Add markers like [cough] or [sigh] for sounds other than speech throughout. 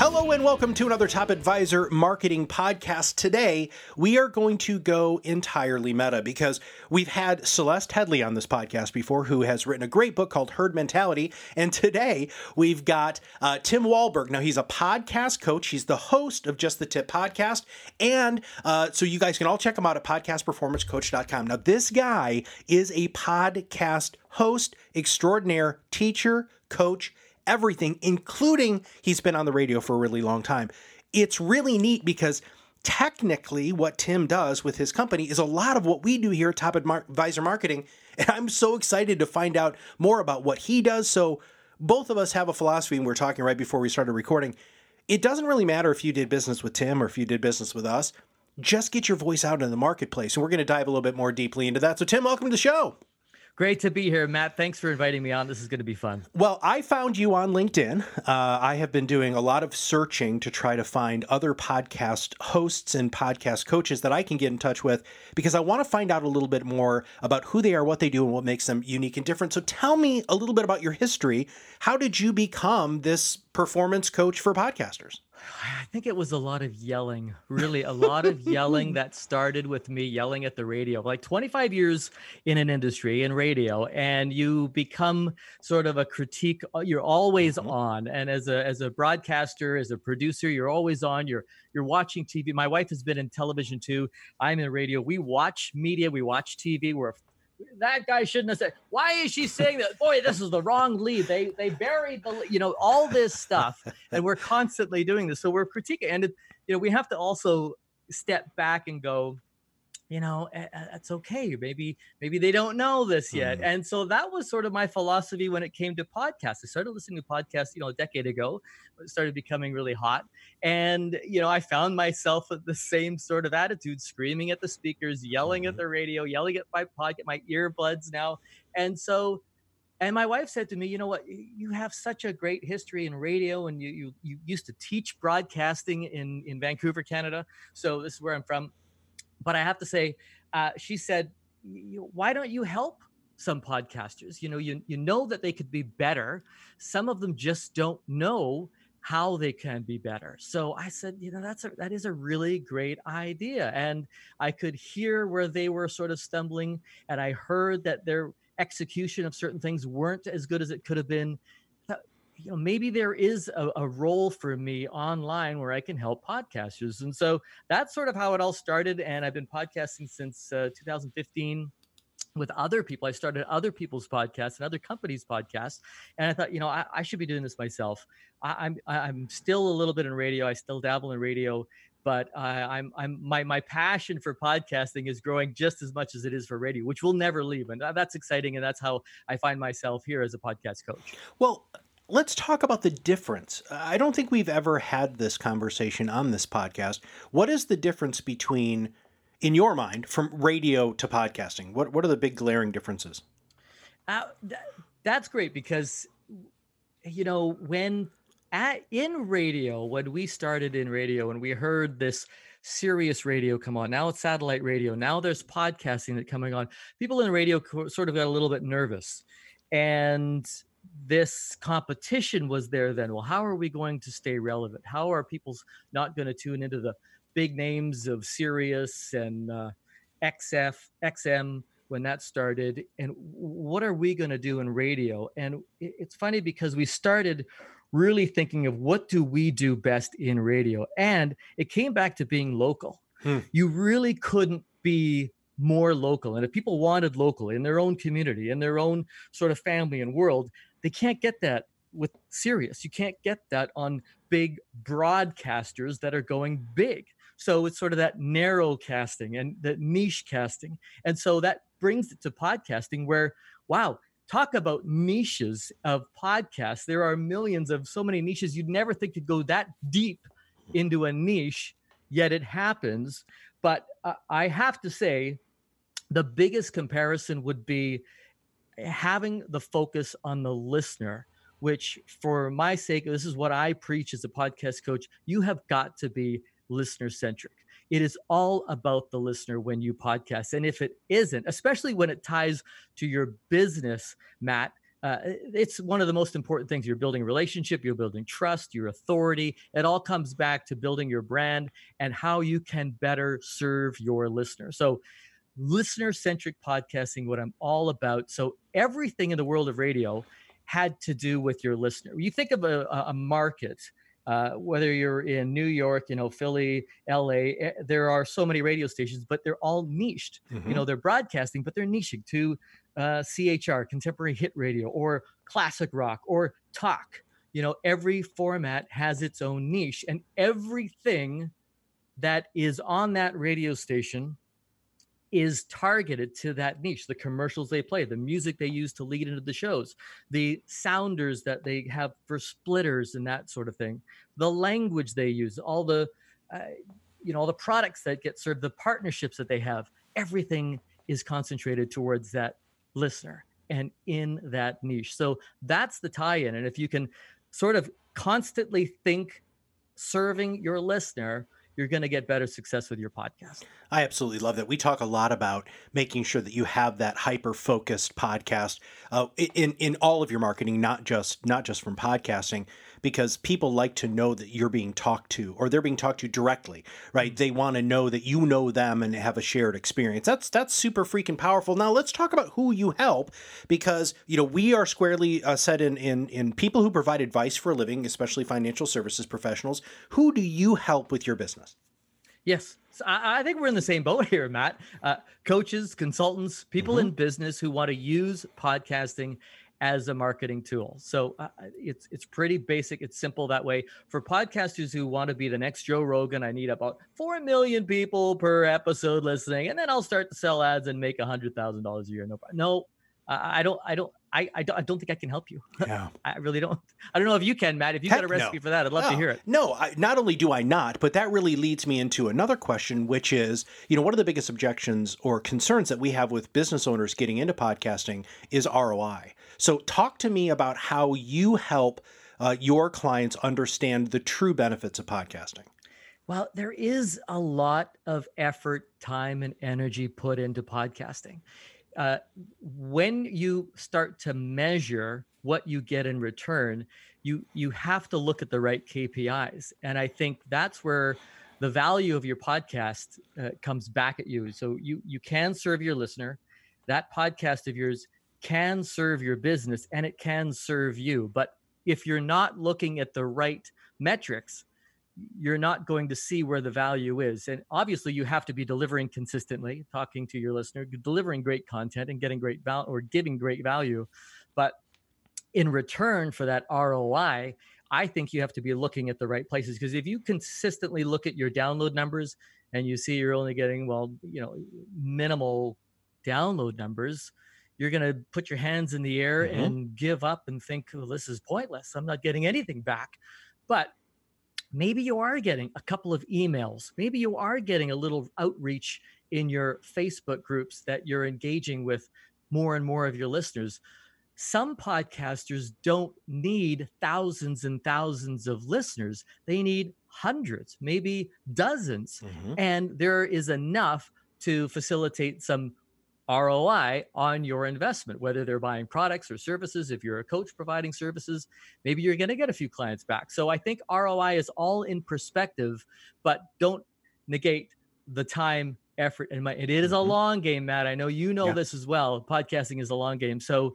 Hello and welcome to another Top Advisor Marketing Podcast. Today, we are going to go entirely meta because we've had Celeste Headlee on this podcast before, who has written a great book called Herd Mentality. And today, we've got uh, Tim Wohlberg. Now, he's a podcast coach, he's the host of Just the Tip podcast. And uh, so you guys can all check him out at podcastperformancecoach.com. Now, this guy is a podcast host extraordinaire, teacher, coach, everything, including he's been on the radio for a really long time. It's really neat because technically what Tim does with his company is a lot of what we do here at Top Advisor Marketing. [laughs] And I'm so excited to find out more about what he does. So both of us have a philosophy, and we are talking right before we started recording. It doesn't really matter if you did business with Tim or if you did business with us. Just get your voice out in the marketplace. And we're going to dive a little bit more deeply into that. So, Tim, welcome to the show. Great to be here, Matt. Thanks for inviting me on. This is going to be fun. Well, I found you on LinkedIn. Uh, I have been doing a lot of searching to try to find other podcast hosts and podcast coaches that I can get in touch with because I want to find out a little bit more about who they are, what they do, and what makes them unique and different. So tell me a little bit about your history. How did you become this performance coach for podcasters? I think it was a lot of yelling, really, a lot of yelling [laughs] that started with me yelling at the radio. Like 25 years in an industry in radio, and you become sort of a critique. Uh, you're always mm-hmm. on, and as a as a broadcaster, as a producer, you're always on. You're you're watching TV. My wife has been in television too. I'm in radio. We watch media. We watch TV. We're that guy shouldn't have said. Why is she saying that? Boy, this is the wrong lead. They they buried the you know all this stuff, and we're constantly doing this. So we're critiquing, and it, you know we have to also step back and go you know that's okay maybe maybe they don't know this yet mm. and so that was sort of my philosophy when it came to podcasts i started listening to podcasts you know a decade ago it started becoming really hot and you know i found myself with the same sort of attitude screaming at the speakers yelling at mm-hmm. the radio yelling at my pocket my earbuds now and so and my wife said to me, "You know what? You have such a great history in radio, and you you, you used to teach broadcasting in in Vancouver, Canada. So this is where I'm from. But I have to say, uh, she said, "Why don't you help some podcasters? You know, you you know that they could be better. Some of them just don't know." how they can be better. So I said, you know, that's a, that is a really great idea. And I could hear where they were sort of stumbling and I heard that their execution of certain things weren't as good as it could have been you know maybe there is a, a, role for me online where i can help podcasters and so that's sort of how it all started and i've been podcasting since uh, 2015 with other people. I started other people's podcasts and other companies podcasts and i thought you know i, I should be doing this myself. I, am I'm, I'm still a little bit in radio. I still dabble in radio but uh, I'm, I'm my my passion for podcasting is growing just as much as it is for radio, which will never leave, and that's exciting, and that's how I find myself here as a podcast coach. Well, let's talk about the difference. I don't think we've ever had this conversation on this podcast. What is the difference between, in your mind, from radio to podcasting? What What are the big glaring differences? Uh, th- that's great because, you know, when at in radio, when we started in radio and we heard this Sirius radio come on, now it's satellite radio, now there's podcasting that coming on. People in radio sort of got a little bit nervous, and this competition was there then. Well, how are we going to stay relevant? How are people not going to tune into the big names of Sirius and uh, XF, XM when that started? And what are we going to do in radio? And it's funny because we started really thinking of what do we do best in radio? And it came back to being local. Hmm. You really couldn't be more local. And if people wanted local in their own community, in their own sort of family and world, they can't get that with Sirius. You can't get that on big broadcasters that are going big. So it's sort of that narrow casting and that niche casting. And so that brings it to podcasting where, wow, talk about niches of podcasts. There are millions of so many niches you'd never think could go that deep into a niche, yet it happens. But uh, I have to say, the biggest comparison would be having the focus on the listener which for my sake this is what i preach as a podcast coach you have got to be listener centric it is all about the listener when you podcast and if it isn't especially when it ties to your business matt uh, it's one of the most important things. You're building relationship, you're building trust, your authority. It all comes back to building your brand and how you can better serve your listener. So, listener centric podcasting, what I'm all about. So, everything in the world of radio had to do with your listener. You think of a, a market. Uh, whether you're in New York, you know, Philly, LA, eh, there are so many radio stations, but they're all niched. Mm-hmm. You know, they're broadcasting, but they're niching to uh, CHR, contemporary hit radio, or classic rock, or talk. You know, every format has its own niche, and everything that is on that radio station is targeted to that niche the commercials they play the music they use to lead into the shows the sounders that they have for splitters and that sort of thing the language they use all the uh, you know all the products that get served the partnerships that they have everything is concentrated towards that listener and in that niche. So that's the tie in. And if you can sort of constantly think serving your listener, you're going to get better success with your podcast. I absolutely love that. We talk a lot about making sure that you have that hyper focused podcast uh, in in all of your marketing, not just not just from podcasting because people like to know that you're being talked to or they're being talked to directly, right? They want to know that you know them and have a shared experience. That's that's super freaking powerful. Now let's talk about who you help because you know we are squarely uh, set in in in people who provide advice for a living, especially financial services professionals. Who do you help with your business? Yes, I, I, think we're in the same boat here, Matt. Uh, coaches, consultants, people mm-hmm. in business who want to use podcasting as a marketing tool. So uh, it's it's pretty basic. It's simple that way. For podcasters who want to be the next Joe Rogan, I need about four million people per episode listening, and then I'll start to sell ads and make a hundred thousand dollars a year. No, no, I don't. I don't. I, I don't, I don't think I can help you. [laughs] Yeah. I really don't. I don't know if you can, Matt. If you Heck got a recipe no. for that, I'd love no. to hear it. No, I, not only do I not, but that really leads me into another question, which is, you know, one of the biggest objections or concerns that we have with business owners getting into podcasting is ROI. So, talk to me about how you help uh, your clients understand the true benefits of podcasting. Well, there is a lot of effort, time, and energy put into podcasting. Uh, when you start to measure what you get in return, you you have to look at the right KPIs, and I think that's where the value of your podcast uh, comes back at you. So you you can serve your listener. That podcast of yours can serve your business and it can serve you. But if you're not looking at the right metrics, you're not going to see where the value is. And obviously, you have to be delivering consistently, talking to your listener, delivering great content and getting great value or giving great value. But in return for that ROI, I think you have to be looking at the right places because if you consistently look at your download numbers and you see you're only getting, well, you know, minimal download numbers, you're going to put your hands in the air mm-hmm. and give up and think, well, this is pointless. I'm not getting anything back. But maybe you are getting a couple of emails. Maybe you are getting a little outreach in your Facebook groups that you're engaging with more and more of your listeners. Some podcasters don't need thousands and thousands of listeners. They need hundreds, maybe dozens. Mm-hmm. And there is enough to facilitate some ROI on your investment, whether they're buying products or services. If you're a coach providing services, maybe you're going to get a few clients back. So I think ROI is all in perspective, but don't negate the time, effort, and money. It is a mm-hmm. long game, Matt. I know you know yeah. this as well. Podcasting is a long game. So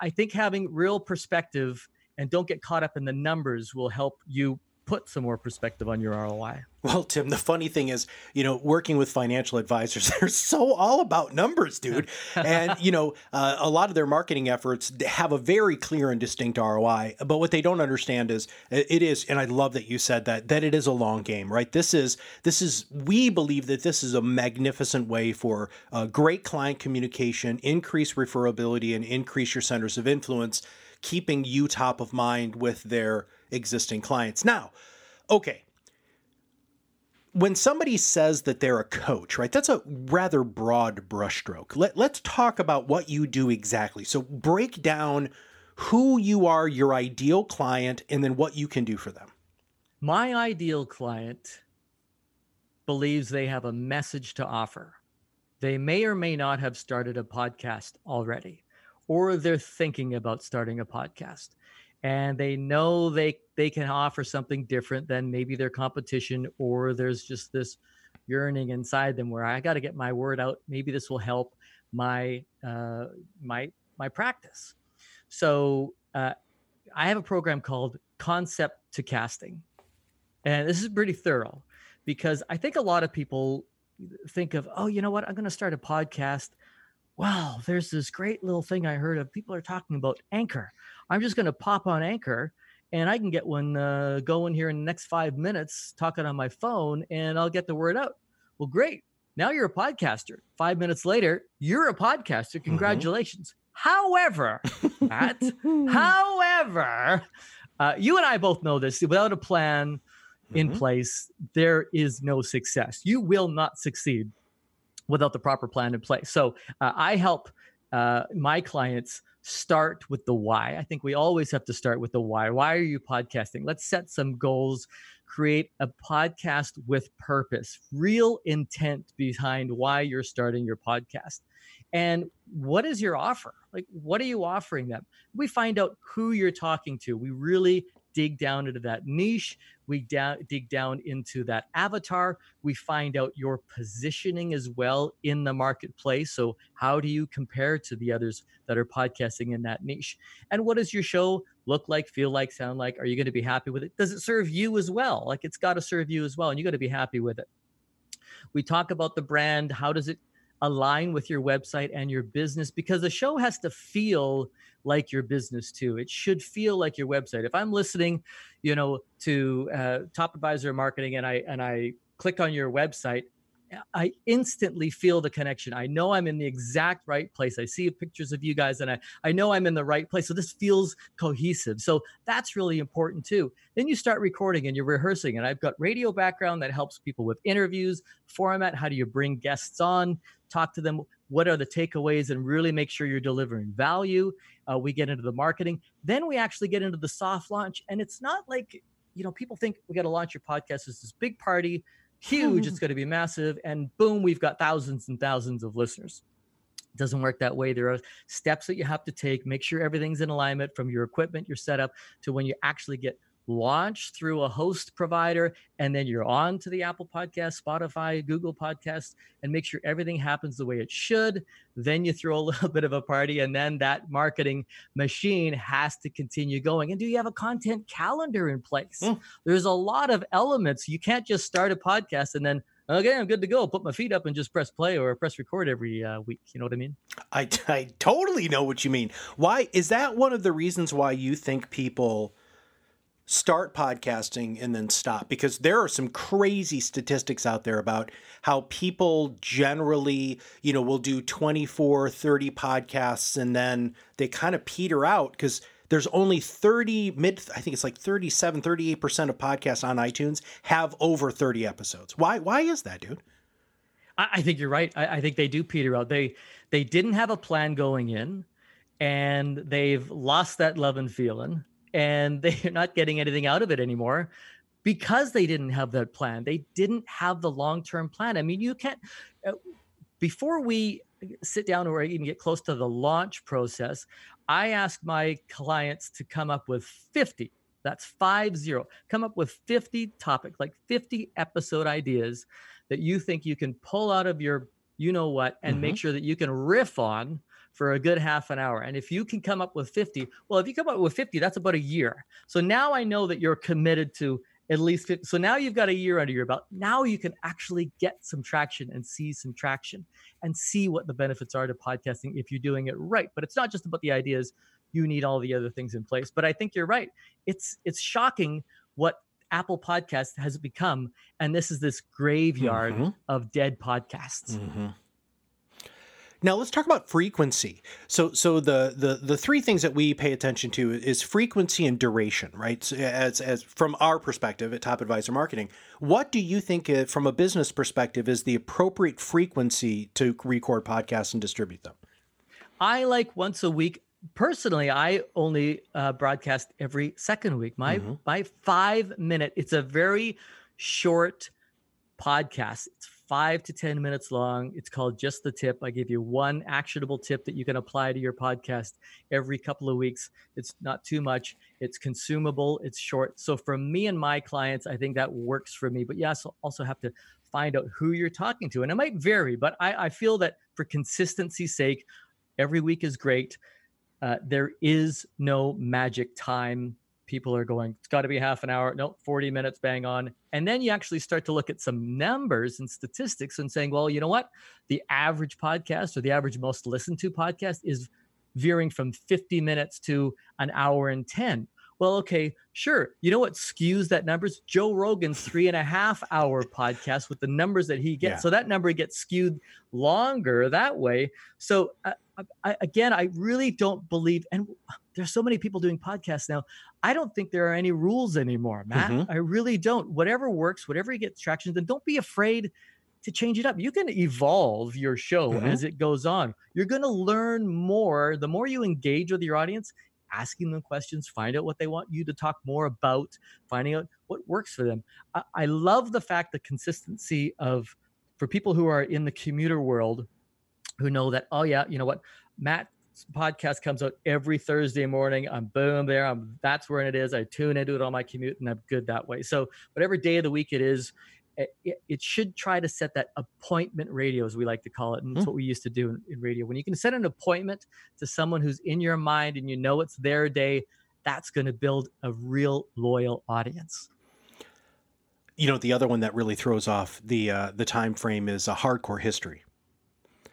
I think having real perspective and don't get caught up in the numbers will help you put some more perspective on your ROI. Well, Tim, the funny thing is, you know, working with financial advisors, [laughs] they're so all about numbers, dude. and, [laughs] you know, uh, a lot of their marketing efforts have a very clear and distinct ROI. But what they don't understand is it is, and I love that you said that, that it is a long game, right? This is, this is, we believe that this is a magnificent way for uh, great client communication, increase referability, and increase your centers of influence, keeping you top of mind with their existing clients. Now, okay, when somebody says that they're a coach, right? That's a rather broad brushstroke. Let, let's talk about what you do exactly. So break down who you are, your ideal client, and then what you can do for them. My ideal client believes they have a message to offer. They may or may not have started a podcast already, or they're thinking about starting a podcast and they know they they can offer something different than maybe their competition or there's just this yearning inside them where I got to get my word out. Maybe this will help my uh, my my practice. So uh, I have a program called concept to casting. And this is pretty thorough because I think a lot of people think of oh you know what? I'm going to start a podcast. Wow there's this great little thing I heard of. People are talking about anchor I'm just going to pop on Anchor and I can get one uh, going here in the next five minutes, talking on my phone, and I'll get the word out. Well, great. Now you're a podcaster. Five minutes later, you're a podcaster. Mm-hmm. Congratulations. Mm-hmm. However, [laughs] Matt, however, uh, you and I both know this. Without a plan in mm-hmm. place, there is no success. You will not succeed without the proper plan in place. So uh, I help uh, my clients start with the why. I think we always have to start with the why. Why are you podcasting? Let's set some goals, create a podcast with purpose, real intent behind why you're starting your podcast. And what is your offer? Like, what are you offering them? We find out who you're talking to. We really dig down into that niche. We down, dig down into that avatar. We find out your positioning as well in the marketplace. So, how do you compare to the others that are podcasting in that niche? And what does your show look like, feel like, sound like? Are you going to be happy with it? Does it serve you as well? Like, it's got to serve you as well, and you got to be happy with it. We talk about the brand. How does it align with your website and your business? Because the show has to feel like your business too. It should feel like your website. If I'm listening, you know, to uh, Top Advisor Marketing and I and I click on your website, I instantly feel the connection. I know I'm in the exact right place. I see pictures of you guys and I, I know I'm in the right place. So this feels cohesive. So that's really important too. Then you start recording and you're rehearsing. And I've got radio background that helps people with interviews, format. How do you bring guests on, talk to them? What are the takeaways and really make sure you're delivering value? Uh, we get into the marketing. Then we actually get into the soft launch. And it's not like, you know, people think we got to launch your podcast as this big party, huge, it's [laughs] going to be massive. And boom, we've got thousands and thousands of listeners. It doesn't work that way. There are steps that you have to take. Make sure everything's in alignment from your equipment, your setup, to when you actually get launch through a host provider, and then you're on to the Apple Podcast, Spotify, Google Podcast, and make sure everything happens the way it should. Then you throw a [laughs] little bit of a party, and then that marketing machine has to continue going. And do you have a content calendar in place? Mm. There's a lot of elements. You can't just start a podcast and then okay, I'm good to go. Put my feet up and just press play or press record every uh, week. You know what I mean? I, [laughs] I totally know what you mean. Why is that one of the reasons why you think people start podcasting and then stop because there are some crazy statistics out there about how people generally you know will do 24 30 podcasts and then they kind of peter out because there's only 30 mid i think it's like 37 38% of podcasts on itunes have over 30 episodes. Why why is that dude? I, think you're right. I, I think they do peter out. They they didn't have a plan going in and they've lost that love and feeling and [laughs] they're not getting anything out of it anymore because they didn't have that plan. They didn't have the long term plan. I mean, you can't, uh, before we sit down or even get close to the launch process, I ask my clients to come up with 50. That's five zero. Come up with 50 topics, like 50 episode ideas that you think you can pull out of your you know what and mm-hmm. make sure that you can riff on for a good half an hour. And if you can come up with 50, well, if you come up with 50, that's about a year. So now I know that you're committed to at least 50. So now you've got a year under your belt. Now you can actually get some traction and see some traction and see what the benefits are to podcasting if you're doing it right. But it's not just about the ideas. You need all the other things in place. But I think you're right. It's it's shocking what Apple Podcast has become, and this is this graveyard mm-hmm. of dead podcasts. Mm-hmm. Now let's talk about frequency. So, so the the the three things that we pay attention to is frequency and duration, right? So as as from our perspective at Top Advisor Marketing, what do you think, uh, from a business perspective, is the appropriate frequency to record podcasts and distribute them? I like once a week. Personally, I only uh, broadcast every second week. My mm-hmm. my five minute. It's a very short podcast. It's five to 10 minutes long. It's called Just the Tip. I give you one actionable tip that you can apply to your podcast every couple of weeks. It's not too much, it's consumable, it's short. So, for me and my clients, I think that works for me. But yes, also have to find out who you're talking to. And it might vary, but I, I feel that for consistency's sake, every week is great. Uh, there is no magic time people are going, it's got to be half an hour. No, 40 minutes, bang on. And then you actually start to look at some numbers and statistics and saying, well, you know what? The average podcast or the average most listened to podcast is veering from 50 minutes to an hour and 10. Well, okay, sure. You know what skews that numbers? Joe Rogan's three and a half hour podcast with the numbers that he gets. Yeah. So that number gets skewed longer that way. So uh, I, again, I really don't believe, and there's so many people doing podcasts now. I don't think there are any rules anymore, Matt. Mm-hmm. I really don't. Whatever works, whatever you get traction, then don't be afraid to change it up. You can evolve your show mm-hmm. as it goes on. You're going to learn more. The more you engage with your audience, asking them questions, find out what they want you to talk more about, finding out what works for them. I, I love the fact the consistency of for people who are in the commuter world who know that, oh yeah, you know what, Matt podcast comes out every Thursday morning. I'm boom there. I'm that's where it is. I tune into it on my commute and I'm good that way. So whatever day of the week it is, it, it should try to set that appointment radio, as we like to call it. And that's mm. what we used to do in, in radio. When you can set an appointment to someone who's in your mind and you know it's their day, that's going to build a real loyal audience. You know, the other one that really throws off the uh, the time frame is a hardcore history.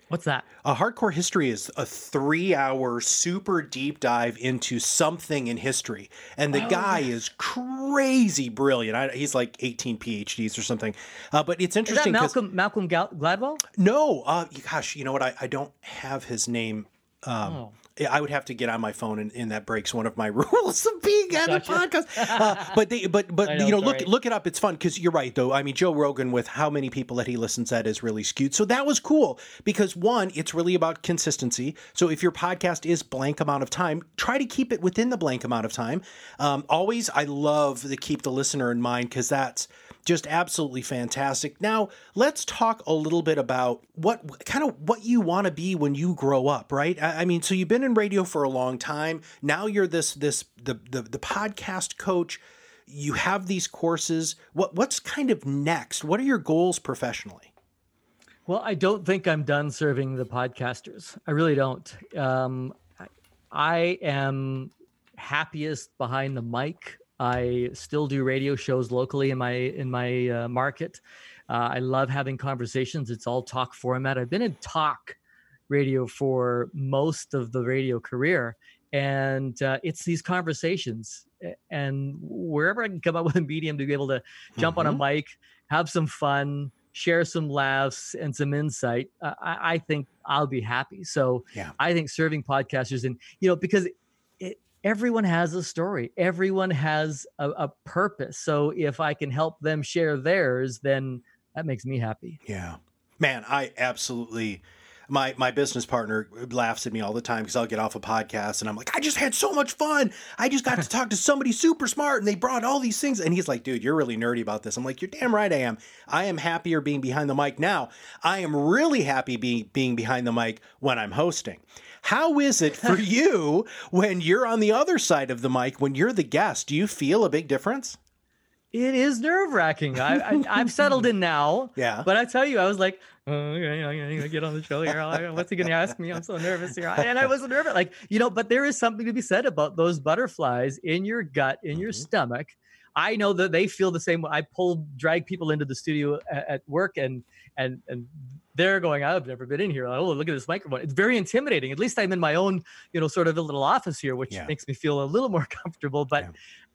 What's that? A hardcore history is a three hour super deep dive into something in history. And the oh, guy yeah. is crazy brilliant. I, he's like 18 PhDs or something. Uh, but it's interesting. Is Malcolm, Malcolm Gladwell? No. Uh, gosh, you know what? I, I don't have his name. Um, oh. I would have to get on my phone, and, and that breaks one of my [laughs] rules of being on gotcha. a podcast. Uh, but they, but but [laughs] know, you know, look look it up. It's fun because you're right, though. I mean, Joe Rogan with how many people that he listens at is really skewed. So that was cool because one, it's really about consistency. So if your podcast is blank amount of time, try to keep it within the blank amount of time. Um, always, I love to keep the listener in mind because that's just absolutely fantastic. Now, let's talk a little bit about what kind of what you want to be when you grow up, right? I, I, mean, so you've been in radio for a long time. Now you're this this the the, the podcast coach. You have these courses. What what's kind of next? What are your goals professionally? Well, I don't think I'm done serving the podcasters. I really don't. Um, I, I am happiest behind the mic. I still do radio shows locally in my in my uh, market. Uh, I love having conversations. It's all talk format. I've been in talk radio for most of the radio career, and uh, it's these conversations. And wherever I can come up with a medium to be able to jump mm-hmm. on a mm-hmm. mic, have some fun, share some laughs and some insight, uh, I, I, think I'll be happy. So yeah. I think serving podcasters and you know because everyone has a story everyone has a, a, purpose so if i can help them share theirs then that makes me happy yeah man i absolutely my my business partner laughs at me all the time because I'll get off a podcast and I'm like, I just had so much fun. I just got to [laughs] talk to somebody super smart and they brought all these things. And he's like, dude, you're really nerdy about this. I'm like, you're damn right I am. I am happier being behind the mic now. I am really happy being being behind the mic when I'm hosting. How is it for [laughs] you when you're on the other side of the mic, when you're the guest? Do you feel a big difference? It is nerve wracking. I, I, [laughs] have settled in now. Yeah. But I tell you, I was like, oh, okay, I'm going to get on the show here. What's he going to ask me? I'm so nervous here. And I was nervous. Like, you know, but there is something to be said about those butterflies in your gut, in your mm-hmm. stomach. I know that they feel the same. Way. I pull, drag people into the studio at work and, and, and they're going, I've never been in here. Oh, look at this microphone. It's very intimidating. At least I'm in my own, you know, sort of a little office here, which yeah. makes me feel a little [laughs] more comfortable. But yeah.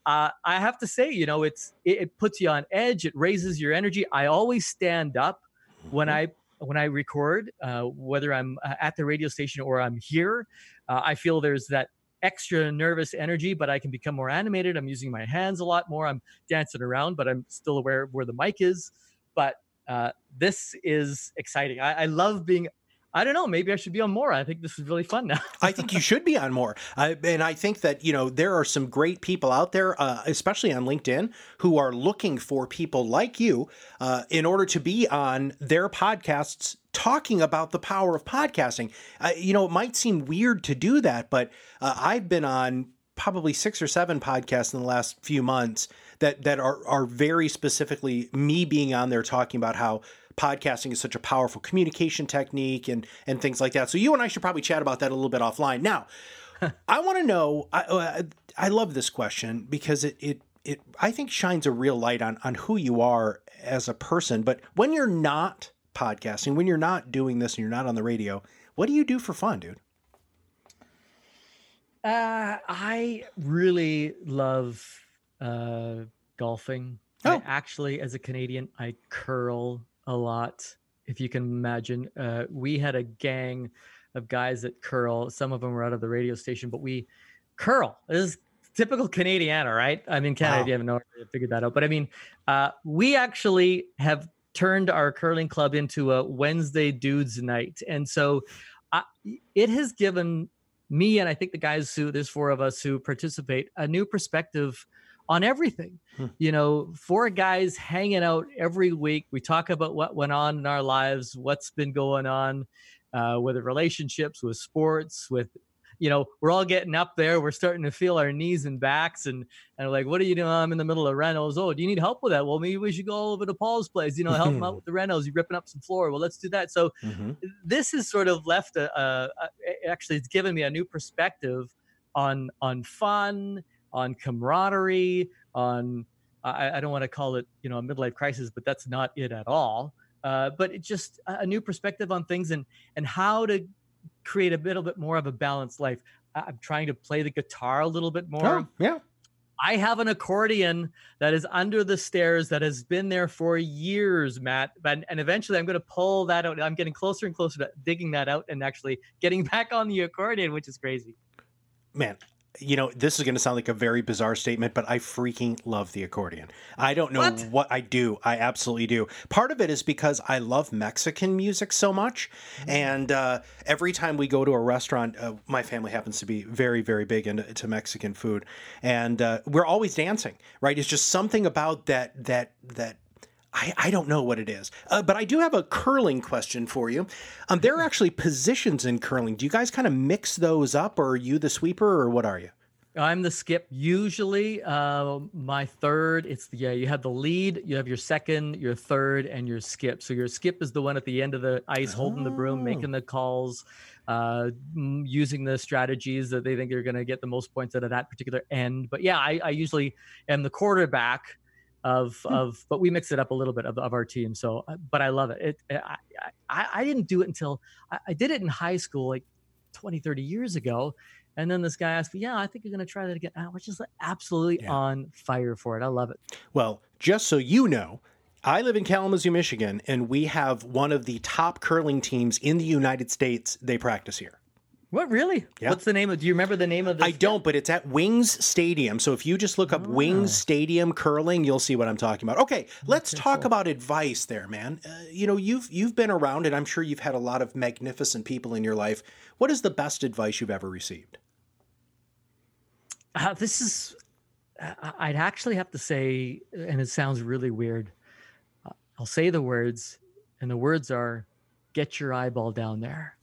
uh, I have to say, you know, it's it, it, puts you on edge. It raises your energy. I always stand up mm-hmm. when I when I record, uh, whether I'm uh, at the radio station or I'm here, uh, I feel there's that extra nervous energy, but I can become more animated. I'm using my hands a lot more. I'm dancing around, but I'm still aware of where the mic is. But uh, this is exciting. I, I love being I don't know. Maybe I should be on more. I think this is really fun now. I think you should be on more. Uh, and I think that, you know, there are some great people out there, uh, especially on LinkedIn, who are looking for people like you uh, in order to be on their podcasts talking about the power of podcasting. you know, it might seem weird to do that, but uh, I've been on probably six or seven podcasts in the last few months that that are are very specifically me being on there talking about how podcasting is such a powerful communication technique and and things like that. So you and I should probably chat about that a little bit offline. Now, [laughs] I want to know. I, uh, I love this question because it it it I think shines a real light on on who you are as a person. But when you're not podcasting, when you're not doing this and you're not on the radio, what do you do for fun, dude? Uh, I really love uh, golfing. Oh. I actually, as a Canadian, I curl a lot. If you can imagine, uh, we had a gang of guys that curl. Some of them were out of the radio station, but we curl. This is typical Canadiana, right? I mean, Canada, wow. you haven't know, figured that out. But I mean, uh, we actually have turned our curling club into a Wednesday dudes night, and so uh, it has given me and I think the guys who there's four of us who participate a new perspective on everything. Hmm. You know, four guys hanging out every week. We talk about what went on in our lives, what's been going on uh, with the relationships, with sports, with you know, we're all getting up there. We're starting to feel our knees and backs, and and like, what are you doing? I'm in the middle of rentals. Oh, do you need help with that? Well, maybe we should go over to Paul's place. You know, help him out [laughs] with the rentals. You're ripping up some floor. Well, let's do that. So mm-hmm. this has sort of left a, a, a actually, it's given me a new perspective on on fun, on camaraderie, on I, I don't want to call it you know a midlife crisis, but that's not it at all. Uh, but it's just a new perspective on things and and how to create a little bit more of a balanced life. I'm trying to play the guitar a little bit more. Oh, yeah. I have an accordion that is under the stairs that has been there for years, Matt. And, and eventually I'm going to pull that out. I'm getting closer and closer to digging that out and actually getting [laughs] back on the accordion, which is crazy. Man, you know, this is going to sound like a very bizarre statement, but I freaking love the accordion. I don't know what? what? I do. I absolutely do. Part of it is because I love Mexican music so much. Mm-hmm. And uh, every time we go to a restaurant, uh, my family happens to be very, very big into Mexican food. And uh, we're always dancing, right? It's just something about that, that, that I, I don't know what it is, uh, but I do have a curling question for you. Um, there are actually positions in curling. Do you guys kind of mix those up, or are you the sweeper, or what are you? I'm the skip. Usually, uh, my third. It's the, yeah. You have the lead. You have your second, your third, and your skip. So your skip is the one at the end of the ice, holding the broom, oh. making the calls, uh, using the strategies that they think they're going to get the most points out of that particular end. But yeah, I, I usually am the quarterback of hmm. of but we mix it up a little bit of, of our team so uh, but i love it it i i, I didn't do it until I, I, did it in high school like 20 30 years ago and then this guy asked me yeah i think you're going to try that again i was just absolutely yeah. on fire for it i love it well just so you know I live in Kalamazoo, Michigan, and we have one of the top curling teams in the United States. They practice here. What really? Yeah. What's the name of? Do you remember the name of? the I don't, but it's at Wings Stadium. So if you just look up oh. Wings Stadium curling, you'll see what I'm talking about. Okay, let's okay, talk cool. about advice, there, man. Uh, you know, you've you've been around, and I'm sure you've had a lot of magnificent people in your life. What is the best advice you've ever received? Uh, this is, uh, I'd actually have to say, and it sounds really weird. Uh, I'll say the words, and the words are, "Get your eyeball down there."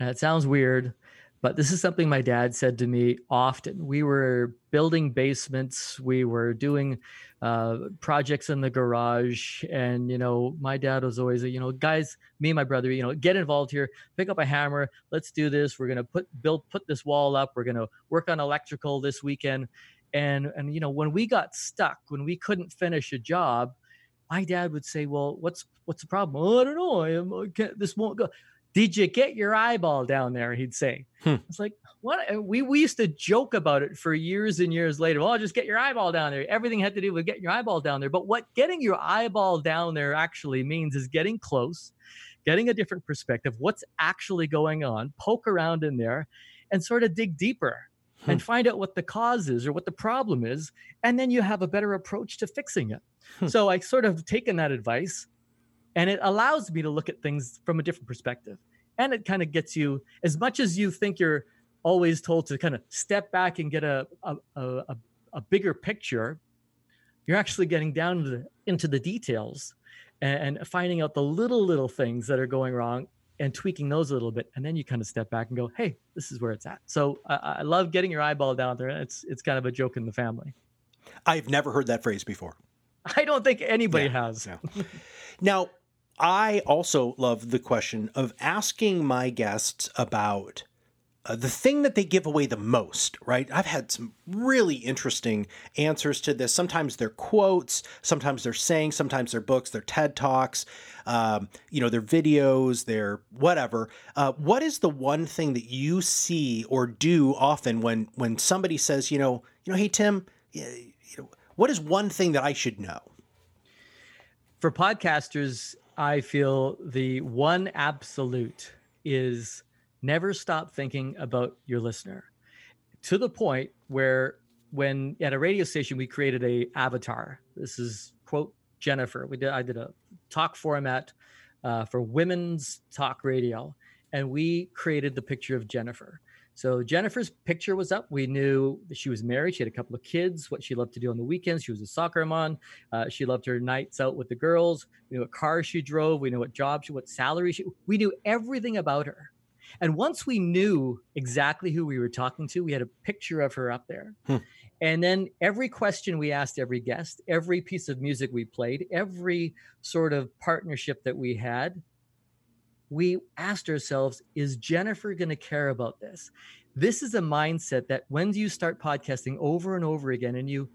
It sounds weird, but this is something my dad said to me often. We were building basements, we were doing uh, projects in the garage, and you know, my dad was always, you know, guys, me and my brother, you know, get involved here, pick up a hammer, let's do this. We're gonna put build put this wall up. We're gonna work on electrical this weekend, and and you know, when we got stuck, when we couldn't finish a job, my dad would say, "Well, what's what's the problem? Oh, I don't know. I, I this won't go." Did you get your eyeball down there? He'd say. Hmm. It's like, what? We, we used to joke about it for years and years later. Well, just get your eyeball down there. Everything had to do with getting your eyeball down there. But what getting your eyeball down there actually means is getting close, getting a different perspective, what's actually going on, poke around in there and sort of dig deeper hmm. and find out what the cause is or what the problem is. And then you have a better approach to fixing it. Hmm. So I sort of taken that advice and it allows me to look at things from a different perspective. And it kind of gets you, as much as you think you're always told to kind of step back and get a, a, a, a bigger picture, you're actually getting down the, into the details and, and finding out the little, little things that are going wrong and tweaking those a little bit and then you kind of step back and go hey this is where it's at. So I, I, love getting your eyeball down there it's it's kind of a joke in the family. I've never heard that phrase before. I don't think anybody yeah, has. [laughs] now i also love the question of asking my guests about uh, the thing that they give away the most, right? I've had some really interesting answers to this. Sometimes they're quotes, sometimes they're saying, sometimes they're books, they're TED Talks, um, you know, their videos, their whatever. Uh, what is the one thing that you see or do often when when somebody says, you know, you know, hey Tim, you know, what is one thing that I should know? For podcasters, I feel the one absolute is never stop thinking about your listener. To the point where when at a radio station we created a avatar. This is quote jennifer. We did i did a talk format uh, for women's talk radio and we created the picture of jennifer so jennifer's picture was up. We knew that she was married. She had a couple of kids what she loved to do on the weekends. She was a soccer mom. Uh, she loved her nights out with the girls. We knew what car she drove. We knew what job she what salary she we knew everything about her. And once we knew exactly who we were talking to, we had a picture of her up there. Hmm. And then every question we asked every guest, every piece of music we played, every sort of partnership that we had, we asked ourselves, is Jennifer going to care about this? This is a mindset that when you start podcasting over and over again, and you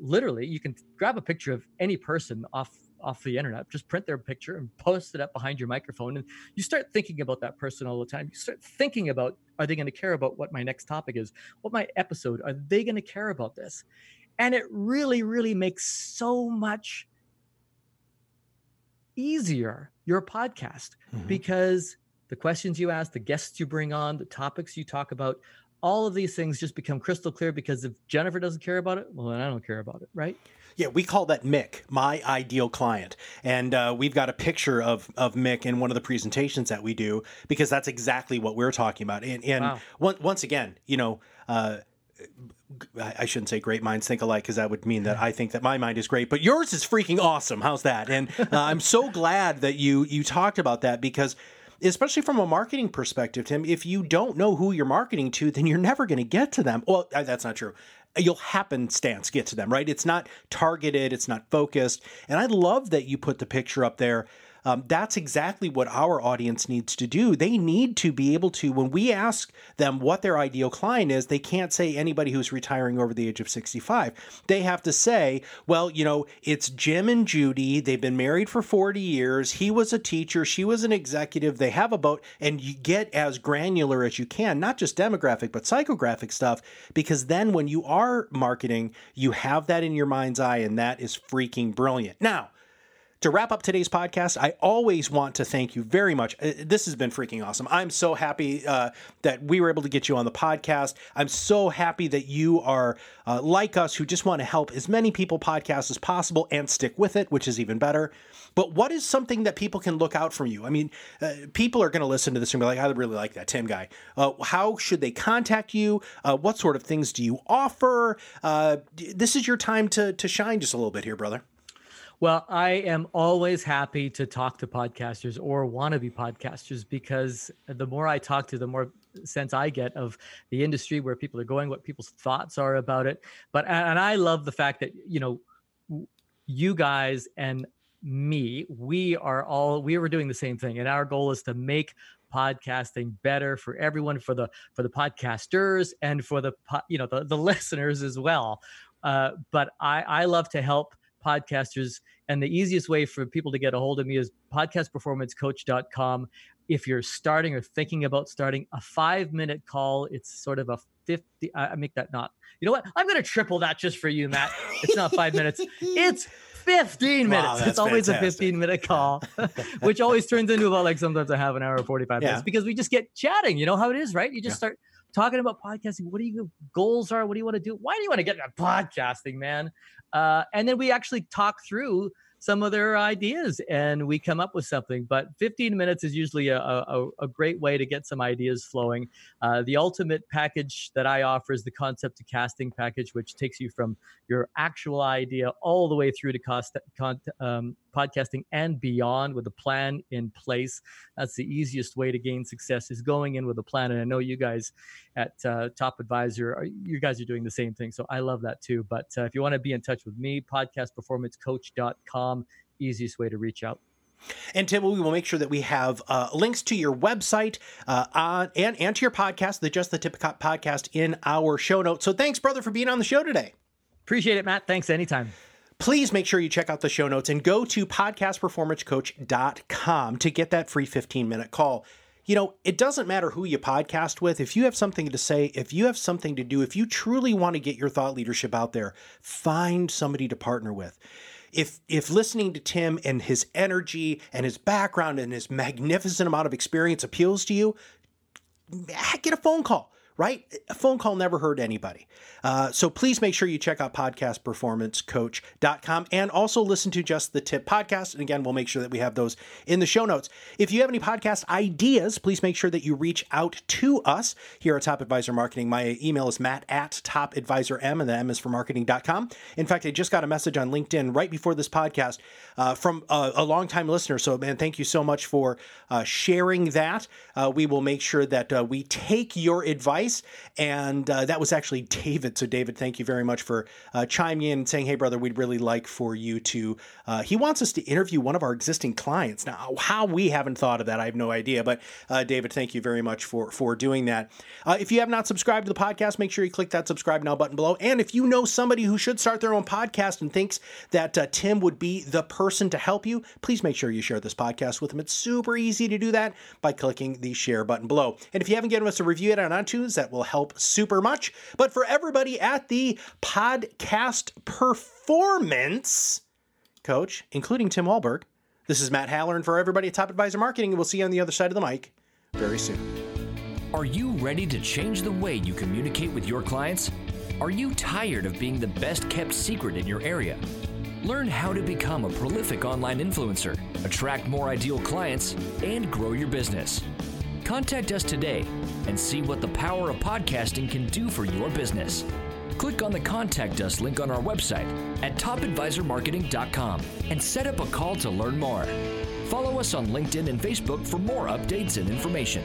literally, you can grab a picture of any person off off the internet. Just print their picture and post it up behind your microphone. And you start thinking about that person all the time. You start thinking about are they going to care about what my next topic is? What my episode? Are they going to care about this? And it really, really makes so much easier your podcast mm-hmm. because the questions you ask, the guests you bring on, the topics you talk about, all of these things just become crystal clear because if Jennifer doesn't care about it, well, then I don't care about it, right? Yeah, we call that Mick, my ideal client. And uh, we've got a picture of, of Mick in one of the presentations that we do because that's exactly what we're talking about. And, and wow. one, once again, you know, uh, I shouldn't say great minds think alike because that would mean that I think that my mind is great, but yours is freaking awesome. How's that? And uh, I'm so glad that you you talked about that because especially from a marketing perspective, Tim, if you don't know who you're marketing to, then you're never going to get to them. Well, that's not true you'll happenstance get to them, right? It's not targeted, it's not focused. And I love that you put the picture up there um, that's exactly what our audience needs to do. They need to be able to, when we ask them what their ideal client is, they can't say anybody who's retiring over the age of 65. They have to say, well, you know, it's Jim and Judy. They've been married for 40 years. He was a teacher, she was an executive. They have a boat, and you get as granular as you can, not just demographic, but psychographic stuff, because then when you are marketing, you have that in your mind's eye, and that is freaking brilliant. Now, to wrap up today's podcast, I always want to thank you very much. Uh, this has been freaking awesome. I'm so happy uh, that we were able to get you on the podcast. I'm so happy that you are uh, like us who just want to help as many people podcast as possible and stick with it, which is even better. But what is something that people can look out from you? I mean, uh, people are going to listen to this and be like, I really like that Tim guy. Uh, how should they contact you? Uh, what sort of things do you offer? this is your time to, to shine just a little bit here, brother. Well, I am always happy to talk to podcasters or wannabe podcasters because the more I talk to, the more sense I get of the industry, where people are going, what people's thoughts are about it. But and I love the fact that you know, you guys and me, we are all we were doing the same thing, and our goal is to make podcasting better for everyone, for the for the podcasters and for the you know the the [laughs] listeners as well. Uh, but I I love to help podcasters. And the easiest way for people to get a hold of me is podcastperformancecoach.com. If you're starting or thinking about starting a five minute call, it's sort of a 50, I make that not, you know what? I'm going to triple that just for you, Matt. It's not five minutes, it's 15 minutes. Wow, it's always fantastic. a 15 minute call, [laughs] which always turns into about like sometimes I have an hour or 45 Yeah. minutes because we just get chatting. You know how it is, right? You just Yeah. start talking about podcasting. What do you goals are? What do you want to do? Why do you want to get into podcasting, man? Uh, and then we actually talk through some of their ideas and we come up with something. But 15 minutes is usually a, a, a great way to get some ideas flowing. Uh, the ultimate package that I offer is the concept to casting package, which takes you from your actual idea all the way through to cost, con, um, podcasting and beyond with a plan in place. That's the easiest way to gain success is going in with a plan. And I know you guys at uh, Top Advisor, are, you guys are doing the same thing. So I love that too. But uh, if you want to be in touch with me, podcastperformancecoach.com, easiest way to reach out. And Tim, we will make sure that we have uh, links to your website uh, on, and, and to your podcast, the Just the Tip Cop podcast, in our show notes. So thanks, brother, for being on the show today. Appreciate it, Matt. Thanks anytime. Please make sure you check out the show notes and go to podcastperformancecoach.com to get that free 15 minute call. You know, it doesn't matter who you podcast with. If you have something to say, if you have something to do, if you truly want to get your thought leadership out there, find somebody to partner with. If if listening to Tim and his energy and his background and his magnificent amount of experience appeals to you, get a phone call, right? A phone call never hurt anybody. Uh, so please make sure you check out podcastperformancecoach.com and also listen to Just the Tip podcast. And again, we'll make sure that we have those in the show notes. If you have any podcast ideas, please make sure that you reach out to us here at Top Advisor Marketing. My email is matt at topadvisorm, and the M is for marketing.com. In fact, I just got a message on LinkedIn right before this podcast uh, from a, a longtime listener. So, man, thank you so much for uh, sharing that. Uh, we will make sure that uh, we take your advice. And uh, that was actually David. So, David, thank you very much for uh, chiming in and saying, hey, brother, we'd really like for you to. Uh, he wants us to interview one of our existing clients. Now, how we haven't thought of that, I have no idea. But, uh, David, thank you very much for, for doing that. Uh, if you have not subscribed to the podcast, make sure you click that subscribe now button below. And if you know somebody who should start their own podcast and thinks that uh, Tim would be the person to help you, please make sure you share this podcast with them. It's super easy to do that by clicking the share button below. And if you haven't given us a review yet on iTunes, that will help super much. But for everybody at the podcast performance coach, including Tim Wohlberg, this is Matt Halloran. And for everybody at Top Advisor Marketing, we'll see you on the other side of the mic very soon. Are you ready to change the way you communicate with your clients? Are you tired of being the best kept secret in your area? Learn how to become a prolific online influencer, attract more ideal clients, and grow your business. Contact us today and see what the power of podcasting can do for your business. Click on the Contact Us link on our website at topadvisormarketing.com and set up a call to learn more. Follow us on LinkedIn and Facebook for more updates and information.